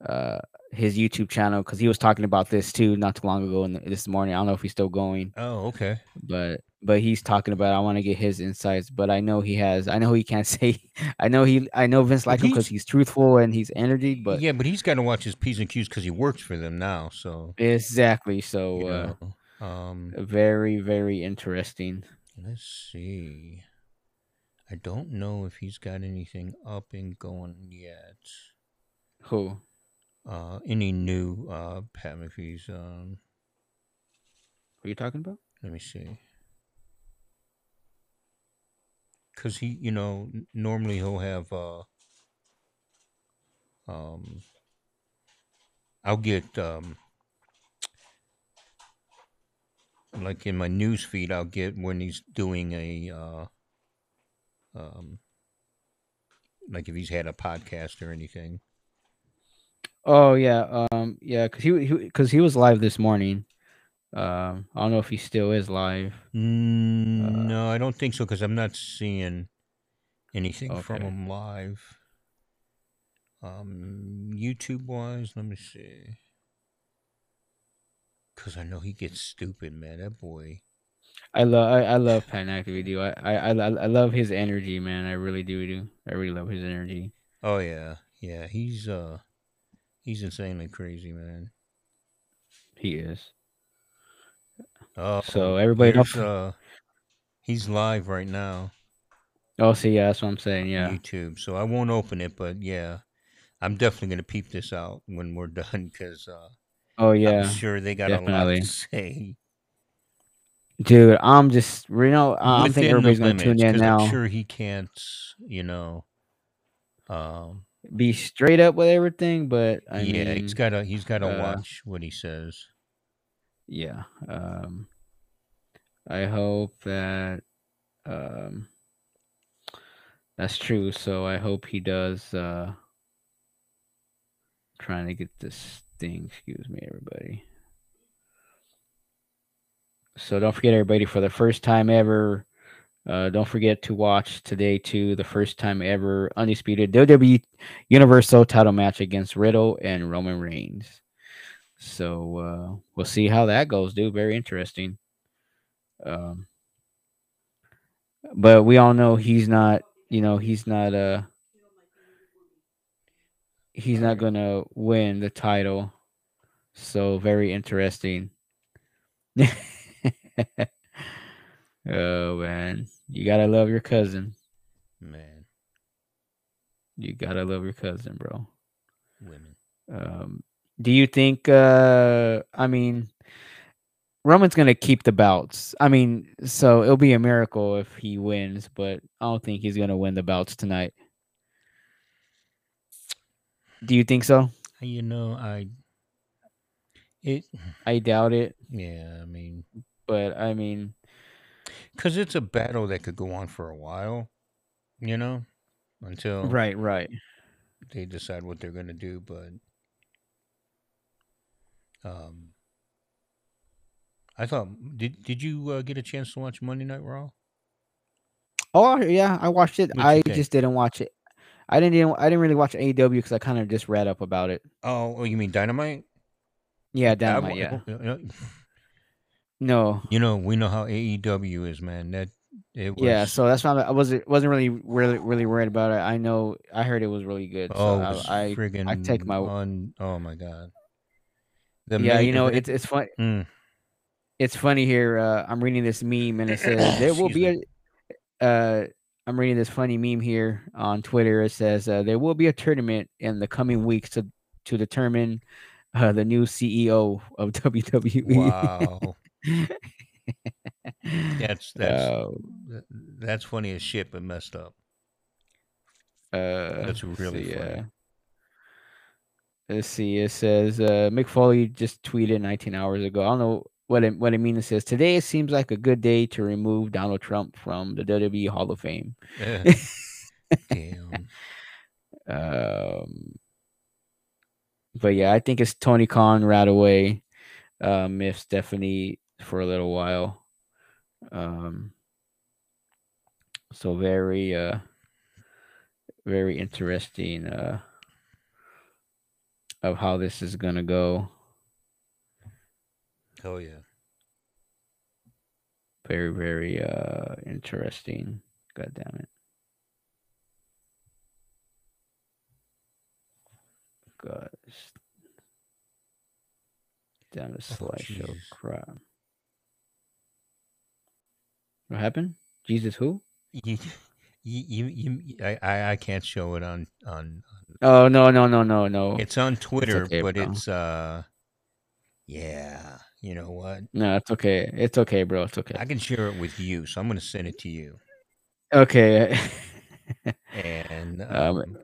Speaker 1: uh his youtube channel because he was talking about this too not too long ago in the, this morning i don't know if he's still going
Speaker 2: oh, okay.
Speaker 1: but but he's talking about i want to get his insights but i know he has i know he can't say i know he i know vince
Speaker 2: But
Speaker 1: like him because
Speaker 2: he's-
Speaker 1: truthful and he's energy but
Speaker 2: yeah, but he's got to watch his p's and q's because he works for them now. So
Speaker 1: exactly so
Speaker 2: you
Speaker 1: uh
Speaker 2: Um,
Speaker 1: Very, very interesting.
Speaker 2: let's see. I don't know if he's got anything up and going yet.
Speaker 1: Who?
Speaker 2: Uh, any new uh Pat McAfee's? Um,
Speaker 1: Who are you talking about?
Speaker 2: let me see. Cause he, you know, normally he'll have. uh Um, I'll get um. Like in my news feed, I'll get when he's doing a uh, um, like if he's had a podcast or anything.
Speaker 1: Oh yeah, um, yeah, cause he he cause he was live this morning. Um, I don't know if he still is live.
Speaker 2: Mm, no, I don't think so because I'm not seeing anything from him live. Um, YouTube wise, let me see. Because I know he gets stupid, man. That boy.
Speaker 1: I love I, I love Pat dude. I, I I I love his energy, man. I really do, do. I really love his energy.
Speaker 2: Oh yeah, yeah. He's uh, he's insanely crazy, man.
Speaker 1: He is.
Speaker 2: Oh,
Speaker 1: So everybody don't
Speaker 2: uh, he's live right now.
Speaker 1: Oh, see, yeah, that's what I'm saying. Yeah,
Speaker 2: YouTube. So I won't open it, but yeah, I'm definitely gonna peep this out when we're done because uh,
Speaker 1: oh yeah,
Speaker 2: I'm sure they got a lot
Speaker 1: definitely.
Speaker 2: to say.
Speaker 1: dude. I'm just, you know, I- I'm
Speaker 2: within the
Speaker 1: everybody's gonna tune in now.
Speaker 2: I'm sure he can't, you know. Um,
Speaker 1: Be straight up with everything, but I
Speaker 2: yeah,
Speaker 1: mean,
Speaker 2: he's got to he's got to
Speaker 1: uh,
Speaker 2: watch what he says.
Speaker 1: yeah. Um, I hope that um that's true. So I hope he does. uh Trying to get this thing. Excuse me, everybody. So don't forget, everybody, for the first time ever, uh, don't forget to watch today too. The first time ever undisputed WWE Universal Title match against Riddle and Roman Reigns. So uh, we'll see how that goes, dude. Very interesting. Um, but we all know he's not. You know, he's not. Uh, he's not gonna win the title. So very interesting. oh man, you gotta love your cousin.
Speaker 2: Man,
Speaker 1: You gotta love your cousin, bro.
Speaker 2: women.
Speaker 1: Um, do you think? Uh, I mean, Roman's gonna keep the belts. I mean, so it'll be a miracle if he wins, but I don't think he's gonna win the belts tonight. Do you think so?
Speaker 2: You know, I it.
Speaker 1: I doubt it,
Speaker 2: Yeah, I mean,
Speaker 1: but I mean,
Speaker 2: because it's a battle that could go on for a while. You know, until
Speaker 1: right, right.
Speaker 2: they decide what they're gonna do, but um. I thought did did you uh, get a chance to watch Monday Night Raw?
Speaker 1: Oh yeah, I watched it.
Speaker 2: What'd
Speaker 1: I just didn't watch it. I didn't. even- I didn't really watch AEW because I kind of just read up about it.
Speaker 2: Oh, oh, you mean Dynamite?
Speaker 1: Yeah,
Speaker 2: I
Speaker 1: Dynamite.
Speaker 2: wa-
Speaker 1: Yeah. No.
Speaker 2: You know, we know how AEW is, man. That it was.
Speaker 1: Yeah. So that's why I wasn't wasn't really really really worried about it. I know. I heard it was really good.
Speaker 2: oh,
Speaker 1: so I, I
Speaker 2: friggin'
Speaker 1: take my-
Speaker 2: on. Oh my god. The
Speaker 1: yeah. You know, it's it's fun.
Speaker 2: Mm,
Speaker 1: It's funny here. Uh, I'm reading this meme and it says there will be a. Uh, I'm reading this funny meme here on Twitter. It says uh, there will be a tournament in the coming weeks to to determine uh, the new CEO of WWE.
Speaker 2: wow. That's that's
Speaker 1: Uh,
Speaker 2: that's funny as shit, but messed up.
Speaker 1: Uh,
Speaker 2: That's really
Speaker 1: see,
Speaker 2: funny.
Speaker 1: uh, let's see. It says uh, Mick Foley just tweeted 19 hours ago. I don't know what it what it means. It says today it seems like a good day to remove Donald Trump from the WWE Hall of Fame.
Speaker 2: Damn.
Speaker 1: Um, but yeah, I think it's Tony Khan right away. Uh, Miss Stephanie for a little while. Um, so very uh, very interesting uh of how this is gonna go.
Speaker 2: Oh yeah.
Speaker 1: Very very uh interesting. God damn it. God. Damn the
Speaker 2: Oh,
Speaker 1: slideshow
Speaker 2: jeez.
Speaker 1: crap. What happened? Jesus who?
Speaker 2: You, you, you, you I, I, can't show it on on.
Speaker 1: Oh no no no no no.
Speaker 2: It's on Twitter,
Speaker 1: okay,
Speaker 2: but
Speaker 1: bro.
Speaker 2: it's uh, yeah. You know what?
Speaker 1: No, it's okay. It's okay, bro. It's okay.
Speaker 2: I can share it with you, so I'm gonna send it to you.
Speaker 1: Okay.
Speaker 2: And
Speaker 1: Um,
Speaker 2: um,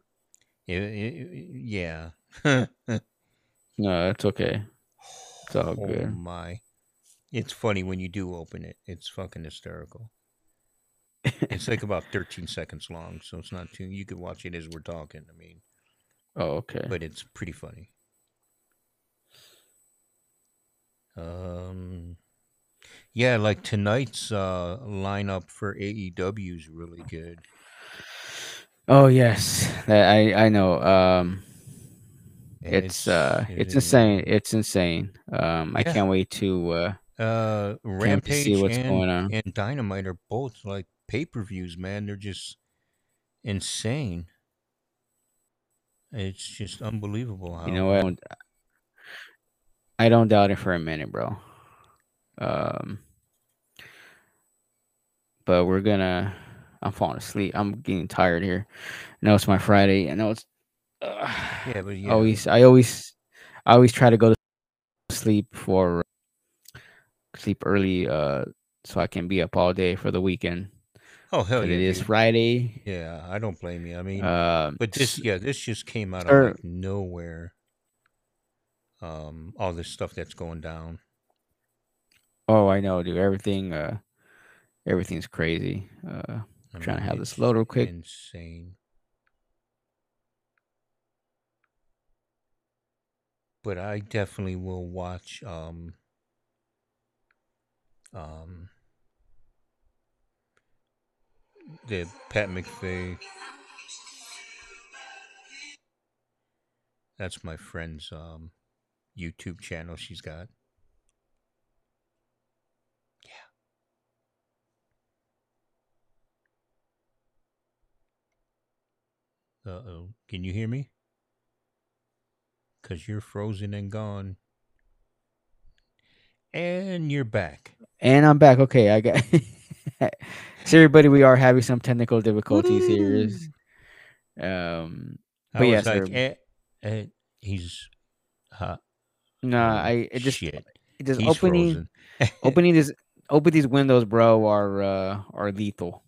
Speaker 2: it, it, yeah.
Speaker 1: no, it's okay. It's all
Speaker 2: oh
Speaker 1: good.
Speaker 2: my! It's funny when you do open it. It's fucking hysterical. It's like about 13 seconds long, so it's not too. You could watch it as we're talking. I mean,
Speaker 1: Oh, okay.
Speaker 2: but it's pretty funny. Um, yeah, like tonight's uh lineup for AEW is really good.
Speaker 1: Oh yes, I I know. Um,
Speaker 2: and
Speaker 1: it's uh,
Speaker 2: it
Speaker 1: it's insane. It's insane. Um, I can't wait to uh,
Speaker 2: Uh, Rampage and, and Dynamite are both like pay per views, man. They're just insane. It's just unbelievable how
Speaker 1: you know what? I don't, I don't doubt it for a minute, bro. Um, but we're gonna. I'm falling asleep. I'm getting tired here. I know it's my Friday. I know it's. Uh,
Speaker 2: Yeah, but yeah.
Speaker 1: always I always I always try to go to sleep for sleep early uh so I can be up all day for the weekend.
Speaker 2: Oh hell yeah!
Speaker 1: it is
Speaker 2: dude.
Speaker 1: Friday.
Speaker 2: Yeah, I don't blame you. I mean,
Speaker 1: Um
Speaker 2: but this yeah, this just came out of like nowhere. Um, all this stuff that's going down.
Speaker 1: oh I know, dude. Everything uh everything's crazy. Uh
Speaker 2: I
Speaker 1: Trying to have this load real quick.
Speaker 2: Insane. But I definitely will watch um um the Pat McAfee. That's my friend's um YouTube channel she's got. Yeah. Uh oh. Can you hear me? Because you're frozen and gone. And you're back.
Speaker 1: and I'm back. Okay, I got so everybody we are having some technical difficulties here. um
Speaker 2: I
Speaker 1: But
Speaker 2: was
Speaker 1: yes,
Speaker 2: like, eh, eh, he's. Huh,
Speaker 1: no,
Speaker 2: oh,
Speaker 1: I it just
Speaker 2: shit.
Speaker 1: it just
Speaker 2: He's
Speaker 1: opening opening this open these windows, bro, are uh are lethal.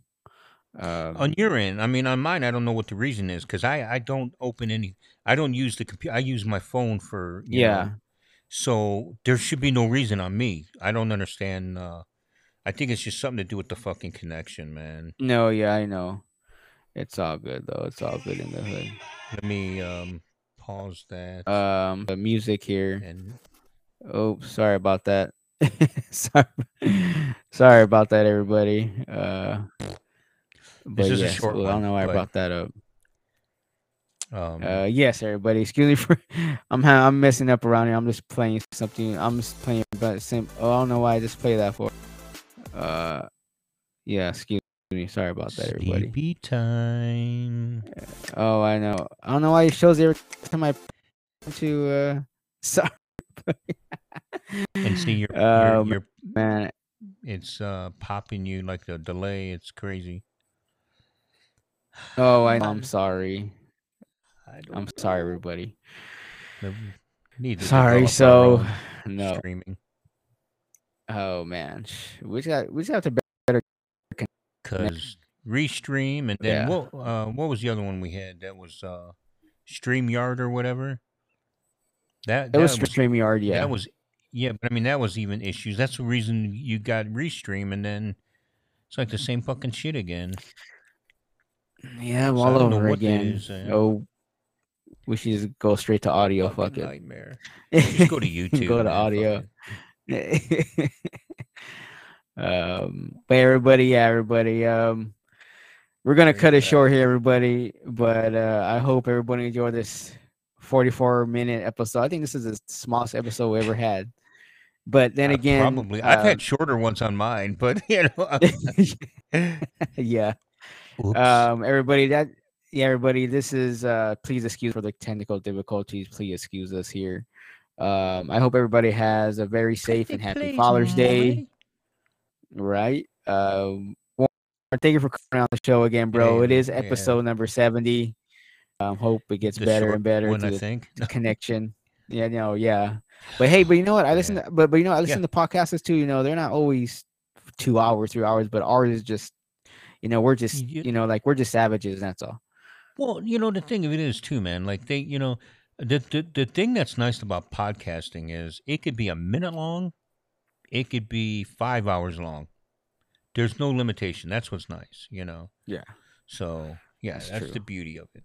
Speaker 1: Um,
Speaker 2: on your end, I mean, on mine, I don't know what the reason is because I I don't open any. I don't use the computer. I use my phone for you
Speaker 1: yeah,
Speaker 2: know, so there should be no reason on me. I don't understand. Uh, I think it's just something to do with the fucking connection, man.
Speaker 1: no, yeah, I know. It's all good though. It's all good in the hood.
Speaker 2: Let me um pause that
Speaker 1: Um, the music here.
Speaker 2: and
Speaker 1: Oh, sorry about that. sorry, sorry about that, everybody. Uh, but
Speaker 2: This is a short
Speaker 1: well, I don't know why I brought that up.
Speaker 2: Um
Speaker 1: Uh, yes, everybody. Excuse me for I'm ha- I'm messing up around here. I'm just playing something. I'm just playing but same. Oh, I don't know why I just play that for. Uh, yeah. Excuse me. Sorry about that, everybody.
Speaker 2: sleepy time.
Speaker 1: Oh, I know. I don't know why it shows every time I to. Uh, sorry.
Speaker 2: And see your
Speaker 1: Oh,
Speaker 2: your, your
Speaker 1: man.
Speaker 2: it's uh popping you like the delay. It's crazy.
Speaker 1: Oh, I know. I'm sorry.
Speaker 2: I don't
Speaker 1: I'm sorry, everybody.
Speaker 2: The- need to
Speaker 1: Sorry. So, no.
Speaker 2: streaming
Speaker 1: Oh man, we just got we just have to.
Speaker 2: Better because restream and then
Speaker 1: Yeah.
Speaker 2: what uh what was the other one we had that was uh StreamYard or whatever. That
Speaker 1: It
Speaker 2: that
Speaker 1: was Streamyard, yeah.
Speaker 2: That was yeah, but I mean that was even issues. That's the reason you got restream and then it's like the same fucking shit again.
Speaker 1: yeah, I'm
Speaker 2: so I
Speaker 1: all over again.
Speaker 2: is, uh,
Speaker 1: oh, we should just go straight to audio.
Speaker 2: Fucking
Speaker 1: Fuck it.
Speaker 2: nightmare. Just go to YouTube.
Speaker 1: Go to
Speaker 2: man,
Speaker 1: audio. um, but everybody, yeah, everybody. Um, we're gonna cut
Speaker 2: it
Speaker 1: it short here, everybody. But uh, I hope everybody enjoyed this 44 minute episode. I think this is the smallest episode we ever had. But then
Speaker 2: Uh,
Speaker 1: again,
Speaker 2: probably I've
Speaker 1: uh,
Speaker 2: had shorter ones on mine, but you know.
Speaker 1: yeah.
Speaker 2: Oops.
Speaker 1: Um, everybody, that yeah, everybody, this is uh, please excuse for the technical difficulties. Please excuse us here. Um, I hope everybody has a very safe and happy Father's Day. Right. Uh, Warren, thank you for coming on the show again, bro. it
Speaker 2: Hey,
Speaker 1: is
Speaker 2: yeah.
Speaker 1: episode number seventy. Um, hope it gets
Speaker 2: The
Speaker 1: better and better
Speaker 2: one,
Speaker 1: to
Speaker 2: I
Speaker 1: the
Speaker 2: think.
Speaker 1: the connection. Yeah, no, yeah. But hey, but you know what? I listen, to, but but you know, I listen to podcasts too. You know, they're not always two hours, three hours, but ours is just, you know, we're just,
Speaker 2: You-
Speaker 1: you know, like we're just savages. That's all.
Speaker 2: Well, you know the thing of it is too, man. Like they, you know, the the the thing that's nice about podcasting is it could be a minute long, it could be five hours long. There's no limitation. That's what's nice, you know.
Speaker 1: Yeah.
Speaker 2: So yeah,
Speaker 1: That's
Speaker 2: that's, the beauty of it.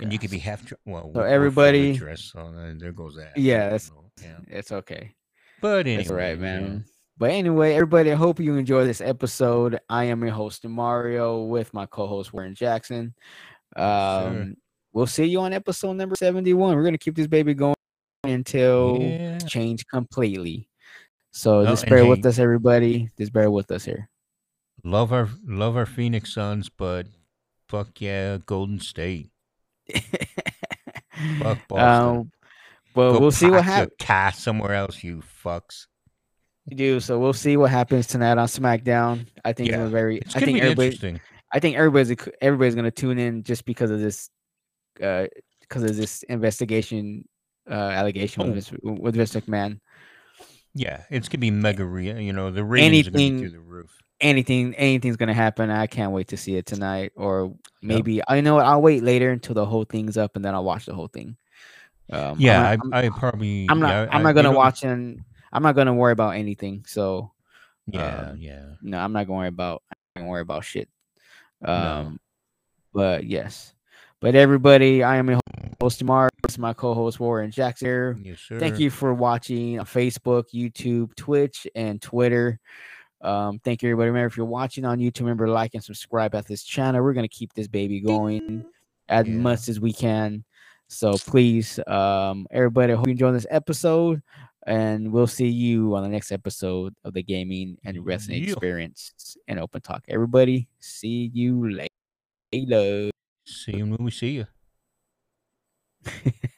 Speaker 2: And you could be half well.
Speaker 1: So
Speaker 2: we're- we're fully
Speaker 1: everybody-
Speaker 2: dressed, so uh, there goes that.
Speaker 1: Yeah, that's-
Speaker 2: yeah.
Speaker 1: It's okay.
Speaker 2: But anyway,
Speaker 1: That's all right, man. But anyway, everybody, I hope you enjoy this episode. I am your host, Mario, with my co-host Warren Jackson. Um, we'll see you on episode number seventy-one. We're gonna keep this baby going until
Speaker 2: Yeah.
Speaker 1: change completely. So
Speaker 2: Oh,
Speaker 1: just bear with
Speaker 2: hey-
Speaker 1: us, everybody. Just bear with us here.
Speaker 2: Love our love our Phoenix Suns, but fuck yeah, Golden State. Fuck Boston.
Speaker 1: um, but
Speaker 2: Go
Speaker 1: we'll see what happens.
Speaker 2: car somewhere else, you fucks.
Speaker 1: Do so. We'll see what happens tonight on SmackDown. I think
Speaker 2: Yeah,
Speaker 1: very.
Speaker 2: It's
Speaker 1: I think everybody.
Speaker 2: interesting.
Speaker 1: I think everybody's everybody's gonna tune in just because of this, uh, because of this investigation, uh, allegation
Speaker 2: Oh.
Speaker 1: with Vince, with Vince McMahon.
Speaker 2: Yeah, it's gonna be mega. Re- you know, the ratings are gonna be
Speaker 1: Anything-
Speaker 2: through the roof.
Speaker 1: Anything, anything's gonna happen. I can't wait to see it tonight, or maybe I know what, I'll wait later until the whole thing's up, and then I'll watch the whole thing. Um,
Speaker 2: Yeah,
Speaker 1: I'm
Speaker 2: I,
Speaker 1: not,
Speaker 2: I, probably.
Speaker 1: I'm not.
Speaker 2: yeah,
Speaker 1: I'm not gonna watch and I'm not gonna worry about anything. So
Speaker 2: Yeah,
Speaker 1: um,
Speaker 2: yeah.
Speaker 1: no, I'm not gonna worry about. I'm not worry about shit.
Speaker 2: No.
Speaker 1: Um, but yes, but everybody, I am your host Mark. This is my co-host Warren Jackson. here.
Speaker 2: Yes, sir.
Speaker 1: Thank you for watching on Facebook, YouTube, Twitch, and Twitter. Um, thank you, everybody. Remember, if you're watching on YouTube, remember to like and subscribe at this channel. We're gonna keep this baby going as
Speaker 2: Yeah.
Speaker 1: much as we can. So please, um, everybody, I hope you enjoy this episode, and we'll see you on the next episode of the Gaming and Wrestling
Speaker 2: Yeah.
Speaker 1: Experience and Open Talk. Everybody, see you later.
Speaker 2: See you when we see you.